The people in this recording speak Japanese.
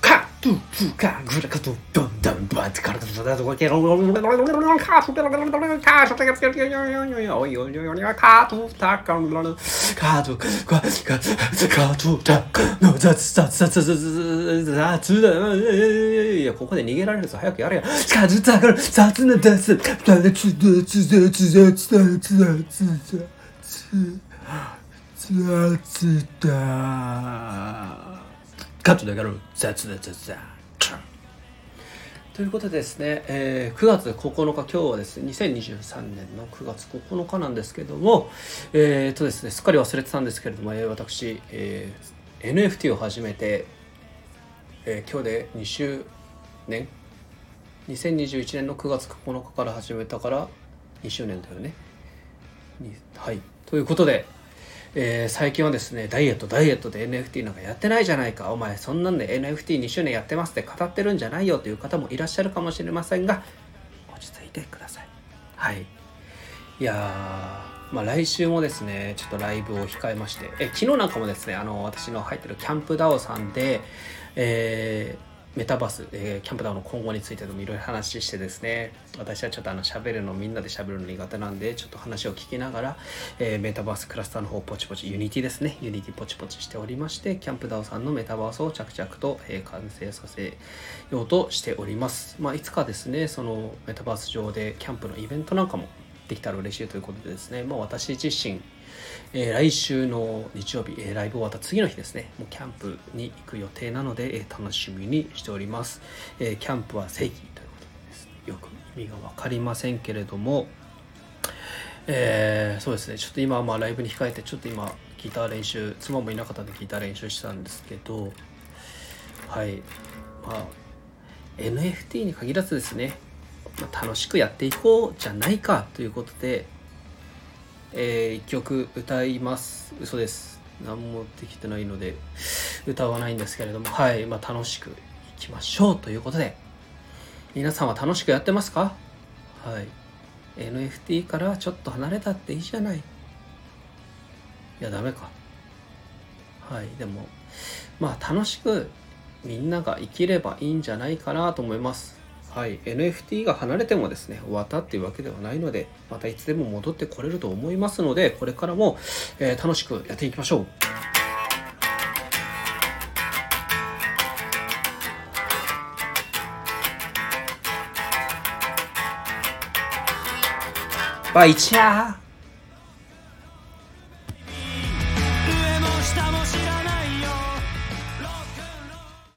カトゥツカグラカトドンドンバンカラカトダドケロカトカトカトカトおいおいおいカトタカカトカカカトタカの雑雑雑雑雑だいやここで逃げられるぞ早くやれよカトタカ雑な雑雑雑雑雑雑雑雑雑だカットだから雑だ雑だということでですね、えー、9月9日今日はですね2023年の9月9日なんですけどもえー、っとですねすっかり忘れてたんですけれども、えー、私、えー、NFT を始めて、えー、今日で2周年。2021年の9月9日から始めたから2周年だよね。はい。ということでえー、最近はですね、ダイエット、ダイエットで NFT なんかやってないじゃないか。お前、そんなんで NFT2 周年やってますって語ってるんじゃないよという方もいらっしゃるかもしれませんが、落ち着いてください。はい。いやー、まあ来週もですね、ちょっとライブを控えまして、え昨日なんかもですね、あの、私の入ってるキャンプダオさんで、えーメタバース、えー、キャンプダウンの今後についてでもいろいろ話してですね、私はちょっとあの喋るのみんなで喋るの苦手なんで、ちょっと話を聞きながら、えー、メタバースクラスターの方ポチポチ、 Unityですね、 Unityポチポチしておりまして、キャンプダウンさんのメタバースを着々と、えー、完成させようとしております。まあ、いつかですね、そのメタバース上でキャンプのイベントなんかもできたら嬉しいということでですね、まあ、私自身、えー、来週の日曜日、えー、ライブ終わった次の日ですね、もうキャンプに行く予定なので、えー、楽しみにしております。えキャンプは正義ということです。よく意味が分かりませんけれども、えそうですね、ちょっと今まあライブに控えて、ちょっと今ギター練習、妻もいなかったんでギター練習したんですけど、はい、まあ、NFT に限らずですね、まあ、楽しくやっていこうじゃないかということで、えー、1曲歌います。嘘です。何もできてないので歌わないんですけれども。はい、まあ、楽しくいきましょうということで。皆さんは楽しくやってますか？はい。NFT からちょっと離れたっていいじゃない。いやダメか。はい。でもまあ楽しくみんなが生きればいいんじゃないかなと思います。はい、NFT が離れてもですね、終わったっていうわけではないので、またいつでも戻ってこれると思いますので、これからも、えー、楽しくやっていきましょう。バイチャー